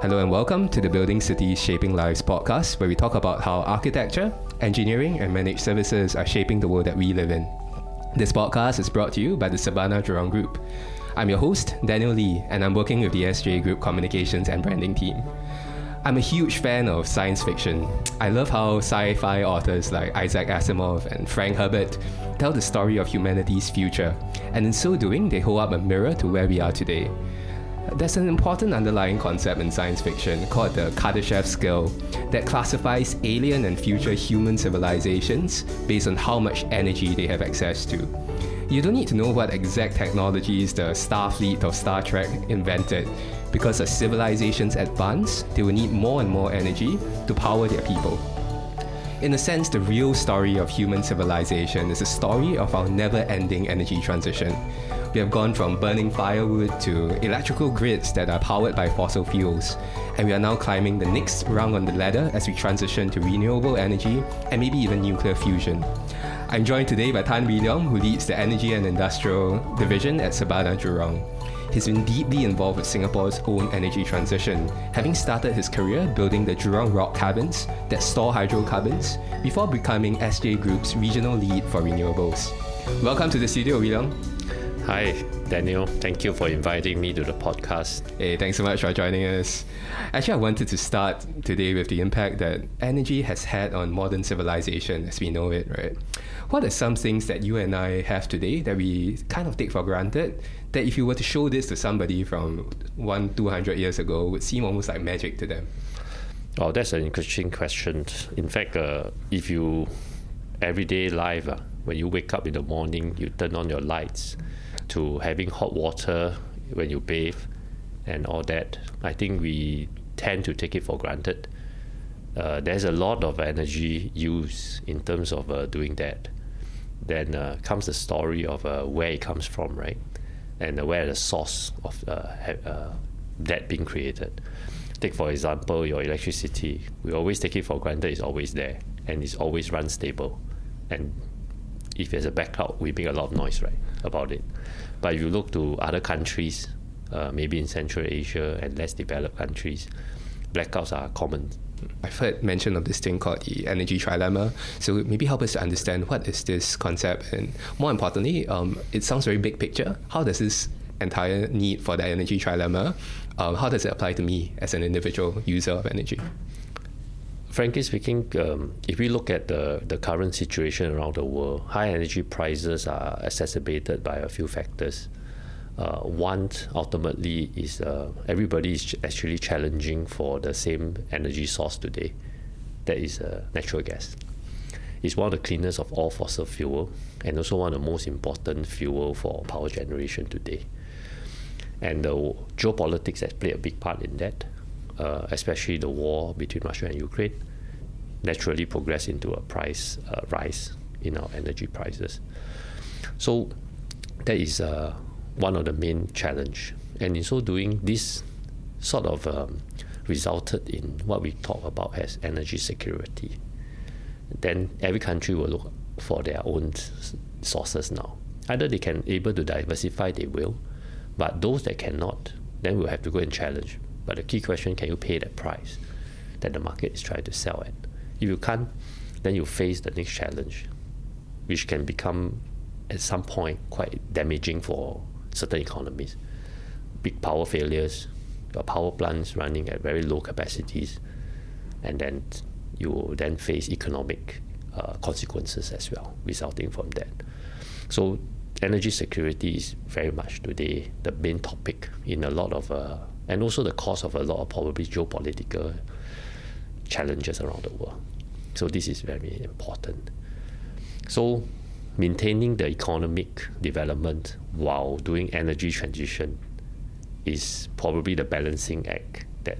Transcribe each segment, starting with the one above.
Hello and welcome to the Building Cities Shaping Lives podcast, where we talk about how architecture, engineering, and managed services are shaping the world that we live in. This podcast is brought to you by the Surbana Jurong Group. I'm your host, Daniel Lee, and I'm working with the SJ Group Communications and Branding team. I'm a huge fan of science fiction. I love how sci fi authors like Isaac Asimov and Frank Herbert tell the story of humanity's future, and in so doing, they hold up a mirror to where we are today. There's an important underlying concept in science fiction called the Kardashev scale that classifies alien and future human civilizations based on how much energy they have access to. You don't need to know what exact technologies the Starfleet of Star Trek invented, because as civilizations advance, they will need more and more energy to power their people. In a sense, the real story of human civilization is a story of our never ending energy transition. We have gone from burning firewood to electrical grids that are powered by fossil fuels, and we are now climbing the next rung on the ladder as we transition to renewable energy and maybe even nuclear fusion. I'm joined today by Tan Wooi Leong, who leads the Energy and Industrial Division at Surbana Jurong. He's been deeply involved with Singapore's own energy transition, having started his career building the Jurong Rock Caverns that store hydrocarbons before becoming SJ Group's regional lead for renewables. Welcome to the studio, Wooi Leong. Hi, Daniel. Thank you for inviting me to the podcast. Hey, thanks so much for joining us. Actually, I wanted to start today with the impact that energy has had on modern civilization as we know it, right? What are some things that you and I have today that we kind of take for granted that if you were to show this to somebody from one, two hundred years ago would seem almost like magic to them? Oh, that's an interesting question. In fact, uh, if you everyday life, uh, when you wake up in the morning, you turn on your lights to having hot water when you bathe and all that, I think we tend to take it for granted. Uh, there's a lot of energy used in terms of uh, doing that. Then uh, comes the story of uh, where it comes from, right? And where the source of uh, uh, that being created. Take, for example, your electricity. We always take it for granted it's always there and it's always run stable. And if there's a blackout, we make a lot of noise, right, about it. But if you look to other countries, uh, maybe in Central Asia and less developed countries, blackouts are common. I've heard mention of this thing called the energy trilemma. So maybe help us to understand what is this concept, and more importantly, um, it sounds very big picture. How does this entire need for the energy trilemma, um, how does it apply to me as an individual user of energy? Frankly speaking, um, if we look at the, the current situation around the world, high energy prices are exacerbated by a few factors. Uh, one ultimately is uh, everybody is actually challenging for the same energy source today. That is uh, natural gas. It's one of the cleanest of all fossil fuel, and also one of the most important fuel for power generation today. And the geopolitics has played a big part in that, uh, especially the war between Russia and Ukraine naturally progress into a price uh, rise in our energy prices. So that is uh, one of the main challenge. And in so doing, this sort of um, resulted in what we talk about as energy security. Then every country will look for their own sources now. Either they can able to diversify, they will, but those that cannot, then we'll have to go and challenge. But the key question: Can you pay that price that the market is trying to sell at? If you can't, then you face the next challenge, which can become at some point quite damaging for certain economies. Big power failures, your power plants running at very low capacities, and then you will then face economic uh, consequences as well resulting from that. So energy security is very much today the main topic in a lot of, uh, and also the cause of a lot of probably geopolitical challenges around the world. So this is very important. So maintaining the economic development while doing energy transition is probably the balancing act that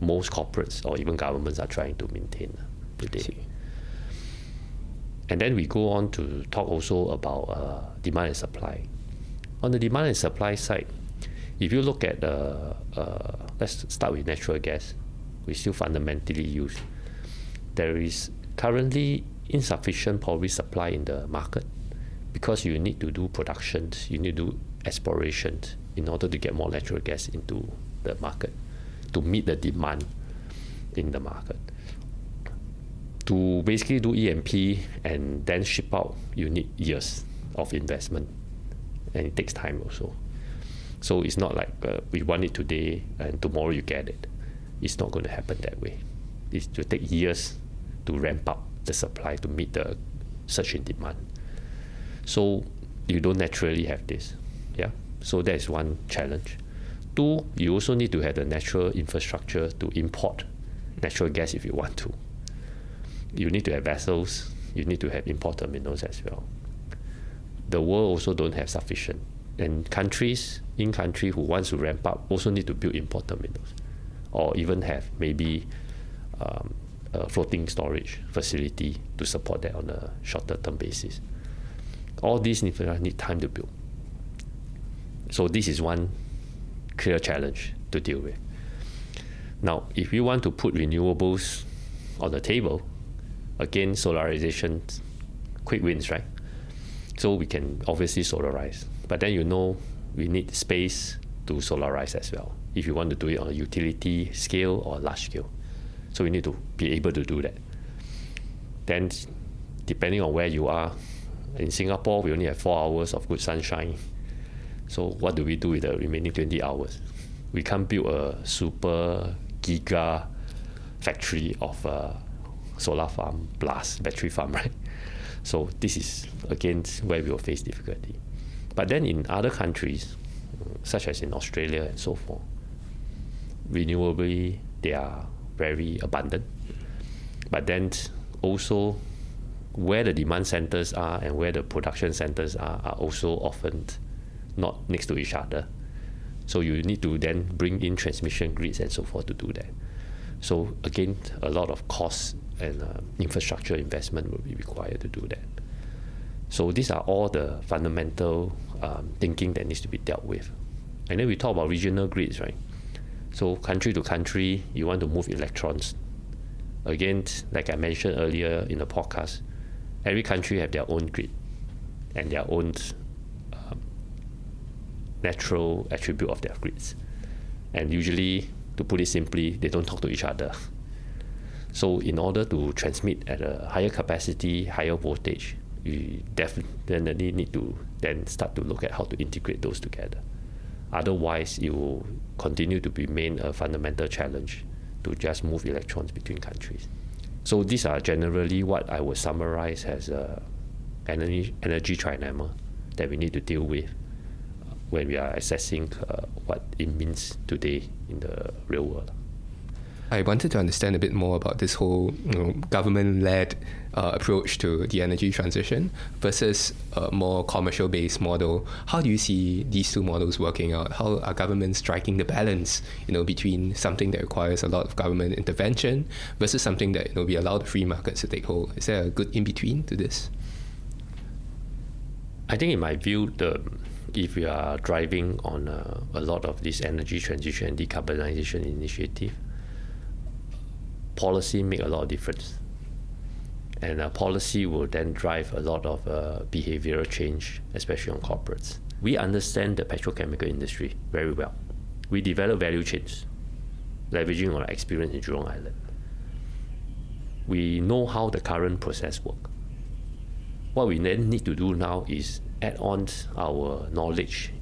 most corporates or even governments are trying to maintain today. And then we go on to talk also about uh, demand and supply. On the demand and supply side, if you look at the, uh, let's start with natural gas, we still fundamentally use. There is currently insufficient probably supply in the market because you need to do productions, you need to do explorations in order to get more natural gas into the market to meet the demand in the market. To basically do E&P and then ship out, you need years of investment, and it takes time also. So it's not like uh, we want it today and tomorrow you get it. It's not going to happen that way. It will take years to ramp up the supply to meet the surge in demand. So you don't naturally have this. Yeah. So that is one challenge. Two, you also need to have the natural infrastructure to import natural gas if you want to. You need to have vessels. You need to have import terminals as well. The world also don't have sufficient, and countries in country who wants to ramp up also need to build import terminals, or even have maybe um, a floating storage facility to support that on a shorter term basis. All these need, time to build. So this is one clear challenge to deal with. Now, if you want to put renewables on the table, again, solarization, quick wins, right? So we can obviously solarize, but then you know we need space to solarize as well. If you want to do it on a utility scale or large scale, so we need to be able to do that. Then, depending on where you are, in Singapore we only have four hours of good sunshine. So what do we do with the remaining 20 hours? We can't build a super giga factory of a solar farm plus battery farm, right? So this is again where we will face difficulty. But then in other countries, such as in Australia and so forth, renewably they are very abundant. But then also where the demand centers are and where the production centers are are also often not next to each other. So you need to then bring in transmission grids and so forth to do that. So again, a lot of cost and uh, infrastructure investment will be required to do that. So these are all the fundamental um, thinking that needs to be dealt with. And then we talk about regional grids, right? So country to country, you want to move electrons. Again, like I mentioned earlier in the podcast, every country have their own grid and their own um, natural attribute of their grids. And usually, to put it simply, they don't talk to each other. So in order to transmit at a higher capacity, higher voltage, you definitely need to then start to look at how to integrate those together. Otherwise, it will continue to remain a fundamental challenge to just move electrons between countries. So these are generally what I would summarize as a energy, energy trilemma that we need to deal with when we are assessing uh, what it means today in the real world. I wanted to understand a bit more about this whole you know, government-led uh, approach to the energy transition versus a more commercial-based model. How do you see these two models working out? How are governments striking the balance, you know, between something that requires a lot of government intervention versus something that you know we allow the free markets to take hold? Is there a good in between to this? I think, in my view, the if we are driving on a lot of this energy transition and decarbonization initiative, policy make a lot of difference. And uh, policy will then drive a lot of uh, behavioral change, especially on corporates. We understand the petrochemical industry very well. We develop value chains, leveraging our experience in Jurong Island. We know how the current process work. What we then need to do now is add on our knowledge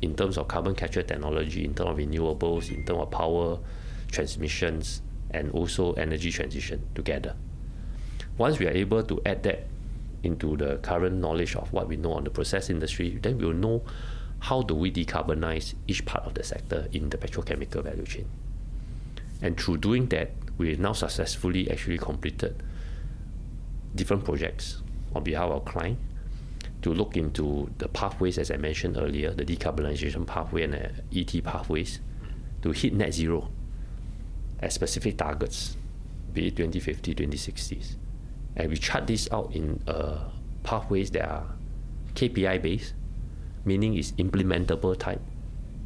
in terms of carbon capture technology, in terms of renewables, in terms of power transmissions, and also energy transition together. Once we are able to add that into the current knowledge of what we know on the process industry, then we'll know how do we decarbonize each part of the sector in the petrochemical value chain. And through doing that, we now successfully actually completed different projects on behalf of our client to look into the pathways, as I mentioned earlier, the decarbonization pathway and the ET pathways to hit net zero as specific targets, be it 2050, 2060s. And we chart this out in uh, pathways that are KPI based, meaning it's implementable type.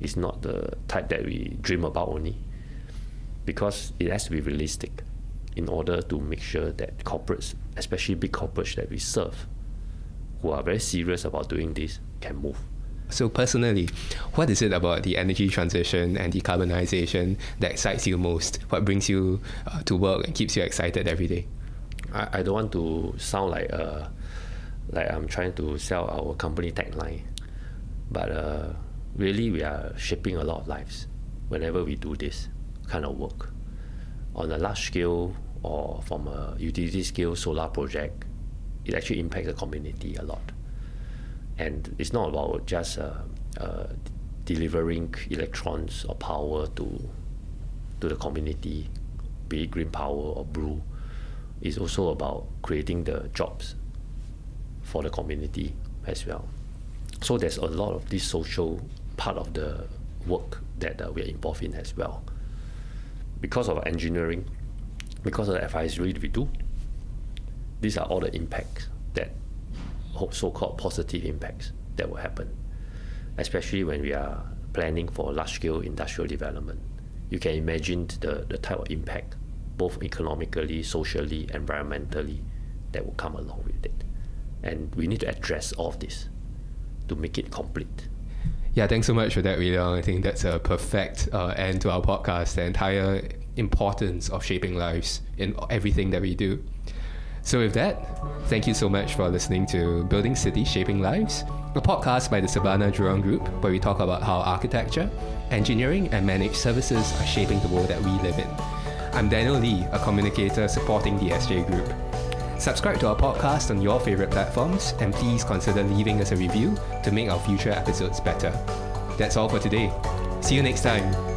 It's not the type that we dream about only, because it has to be realistic in order to make sure that corporates, especially big corporates that we serve, who are very serious about doing this, can move. So, personally, what is it about the energy transition and decarbonization that excites you most? What brings you uh, to work and keeps you excited every day? I, I don't want to sound like uh, like I'm trying to sell our company tagline, but uh, really we are shaping a lot of lives whenever we do this kind of work on a large scale or from a utility scale solar project. It actually impacts the community a lot and it's not about just uh, uh, delivering electrons or power to to the community, be it green power or blue. It's also about creating the jobs for the community as well. So there's a lot of this social part of the work that uh, we are involved in as well. Because of engineering, because of the advisory we do, these are all the impacts that so-called positive impacts that will happen, especially when we are planning for large-scale industrial development. You can imagine the, the type of impact, both economically, socially, environmentally, that will come along with it. And we need to address all of this to make it complete. Yeah, thanks so much for that, Wooi I think that's a perfect uh, end to our podcast, the entire importance of shaping lives in everything that we do. So, with that, thank you so much for listening to Building Cities Shaping Lives, a podcast by the Surbana Jurong Group, where we talk about how architecture, engineering, and managed services are shaping the world that we live in. I'm Daniel Lee, a communicator supporting the SJ Group. Subscribe to our podcast on your favorite platforms, and please consider leaving us a review to make our future episodes better. That's all for today. See you next time.